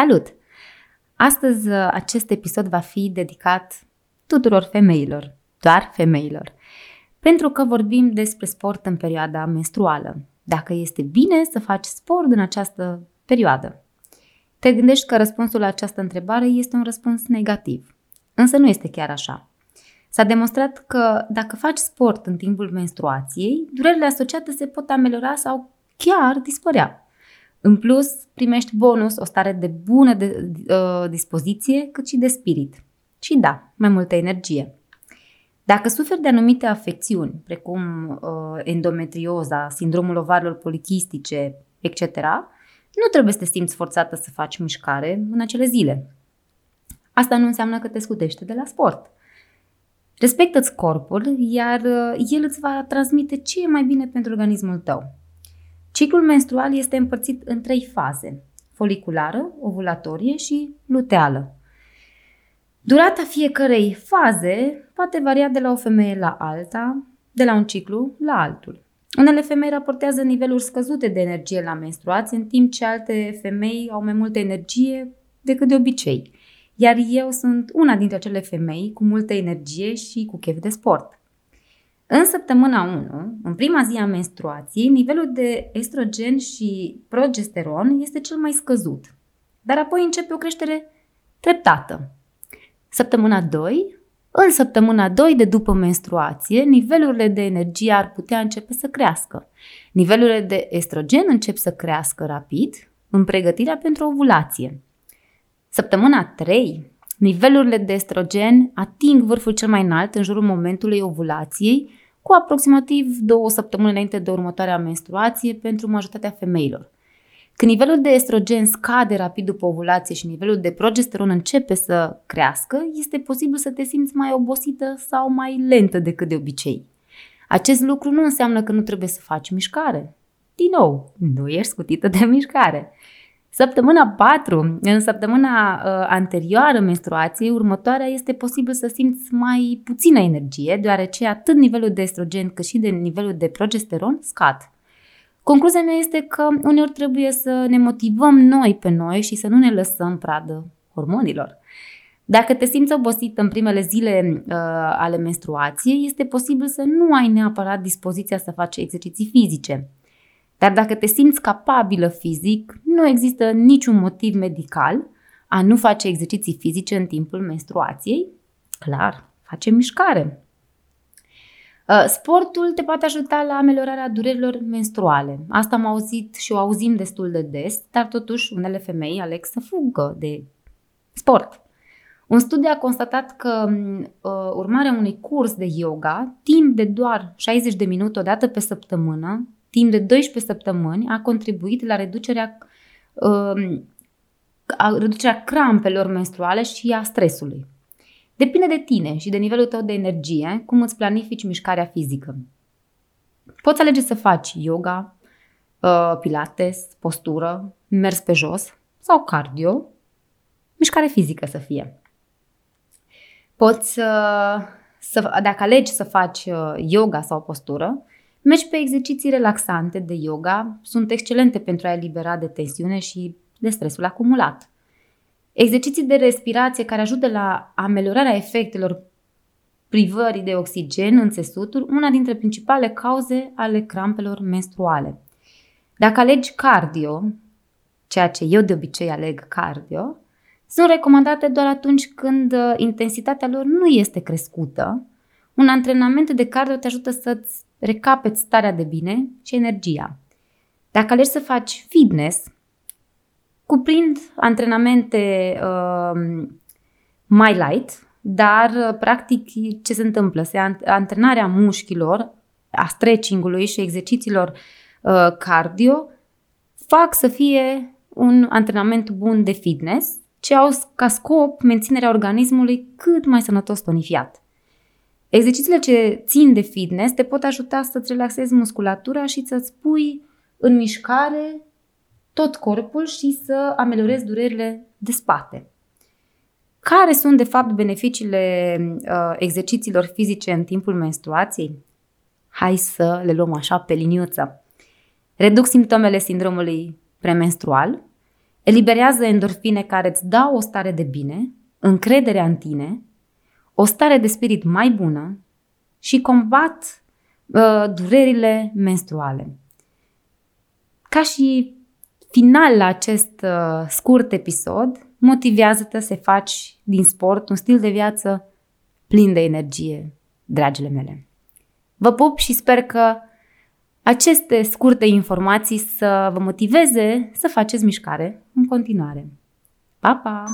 Salut! Astăzi uh, acest episod va fi dedicat tuturor femeilor, doar femeilor, pentru că vorbim despre sport în perioada menstruală. Dacă este bine să faci sport în această perioadă. Te gândești că răspunsul la această întrebare este un răspuns negativ. Însă nu este chiar așa. S-a demonstrat că dacă faci sport în timpul menstruației, durerile asociate se pot ameliora sau chiar dispărea. În plus, primești bonus o stare de bună de, uh, dispoziție, cât și de spirit. Și da, mai multă energie. Dacă suferi de anumite afecțiuni, precum uh, endometrioza, sindromul ovarilor polichistice, etc., nu trebuie să te simți forțată să faci mișcare în acele zile. Asta nu înseamnă că te scutește de la sport. Respectă-ți corpul, iar uh, el îți va transmite ce e mai bine pentru organismul tău. Ciclul menstrual este împărțit în trei faze, foliculară, ovulatorie și luteală. Durata fiecărei faze poate varia de la o femeie la alta, de la un ciclu la altul. Unele femei raportează niveluri scăzute de energie la menstruație, în timp ce alte femei au mai multă energie decât de obicei. Iar eu sunt una dintre acele femei cu multă energie și cu chef de sport. În săptămâna 1, în prima zi a menstruației, nivelul de estrogen și progesteron este cel mai scăzut, dar apoi începe o creștere treptată. Săptămâna 2, în săptămâna 2 de după menstruație, nivelurile de energie ar putea începe să crească. Nivelurile de estrogen încep să crească rapid în pregătirea pentru ovulație. Săptămâna 3, nivelurile de estrogen ating vârful cel mai înalt în jurul momentului ovulației cu aproximativ două săptămâni înainte de următoarea menstruație pentru majoritatea femeilor. Când nivelul de estrogen scade rapid după ovulație și nivelul de progesteron începe să crească, este posibil să te simți mai obosită sau mai lentă decât de obicei. Acest lucru nu înseamnă că nu trebuie să faci mișcare. Din nou, nu ești scutită de mișcare. Săptămâna 4, în săptămâna uh, anterioară menstruației, următoarea este posibil să simți mai puțină energie, deoarece atât nivelul de estrogen cât și de nivelul de progesteron scad. Concluzia mea este că uneori trebuie să ne motivăm noi pe noi și să nu ne lăsăm pradă hormonilor. Dacă te simți obosită în primele zile uh, ale menstruației, este posibil să nu ai neapărat dispoziția să faci exerciții fizice. Dar dacă te simți capabilă fizic, nu există niciun motiv medical a nu face exerciții fizice în timpul menstruației. Clar, face mișcare. Uh, sportul te poate ajuta la ameliorarea durerilor menstruale. Asta am auzit și o auzim destul de des, dar totuși unele femei aleg să fugă de sport. Un studiu a constatat că uh, urmarea unui curs de yoga, timp de doar 60 de minute o dată pe săptămână, timp de 12 săptămâni, a contribuit la reducerea, uh, a reducerea crampelor menstruale și a stresului. Depinde de tine și de nivelul tău de energie cum îți planifici mișcarea fizică. Poți alege să faci yoga, uh, pilates, postură, mers pe jos sau cardio, mișcare fizică să fie. Poți uh, să, dacă alegi să faci uh, yoga sau postură, mergi pe exerciții relaxante de yoga, sunt excelente pentru a elibera de tensiune și de stresul acumulat. Exerciții de respirație care ajută la ameliorarea efectelor privării de oxigen în țesuturi, una dintre principale cauze ale crampelor menstruale. Dacă alegi cardio, ceea ce eu de obicei aleg cardio, sunt recomandate doar atunci când uh, intensitatea lor nu este crescută. Un antrenament de cardio te ajută să-ți recapeți starea de bine și energia. Dacă alegi să faci fitness, cuprind antrenamente uh, mai light, dar uh, practic ce se întâmplă? Se antrenarea mușchilor, a stretching-ului și exercițiilor uh, cardio fac să fie un antrenament bun de fitness ce au ca scop menținerea organismului cât mai sănătos tonifiat. Exercițiile ce țin de fitness te pot ajuta să-ți relaxezi musculatura și să-ți pui în mișcare tot corpul și să ameliorezi durerile de spate. Care sunt, de fapt, beneficiile uh, exercițiilor fizice în timpul menstruației? Hai să le luăm așa pe liniuță. Reduc simptomele sindromului premenstrual, eliberează endorfine care îți dau o stare de bine, încrederea în tine, o stare de spirit mai bună și combat uh, durerile menstruale. Ca și final la acest uh, scurt episod, motivează-te să faci din sport un stil de viață plin de energie, dragile mele. Vă pup și sper că aceste scurte informații să vă motiveze să faceți mișcare în continuare. Pa, pa!